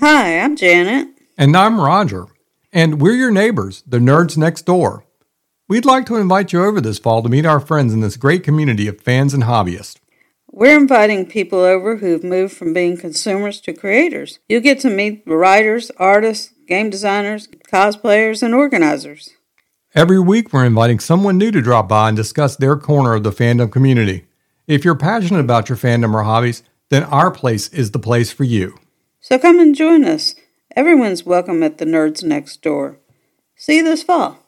Hi, I'm Janet. And I'm Roger. And we're your neighbors, the nerds next door. We'd like to invite you over this fall to meet our friends in this great community of fans and hobbyists. We're inviting people over who've moved from being consumers to creators. You'll get to meet writers, artists, game designers, cosplayers, and organizers. Every week, we're inviting someone new to drop by and discuss their corner of the fandom community. If you're passionate about your fandom or hobbies, then our place is the place for you. So come and join us. Everyone's welcome at the Nerds Next Door. See you this fall.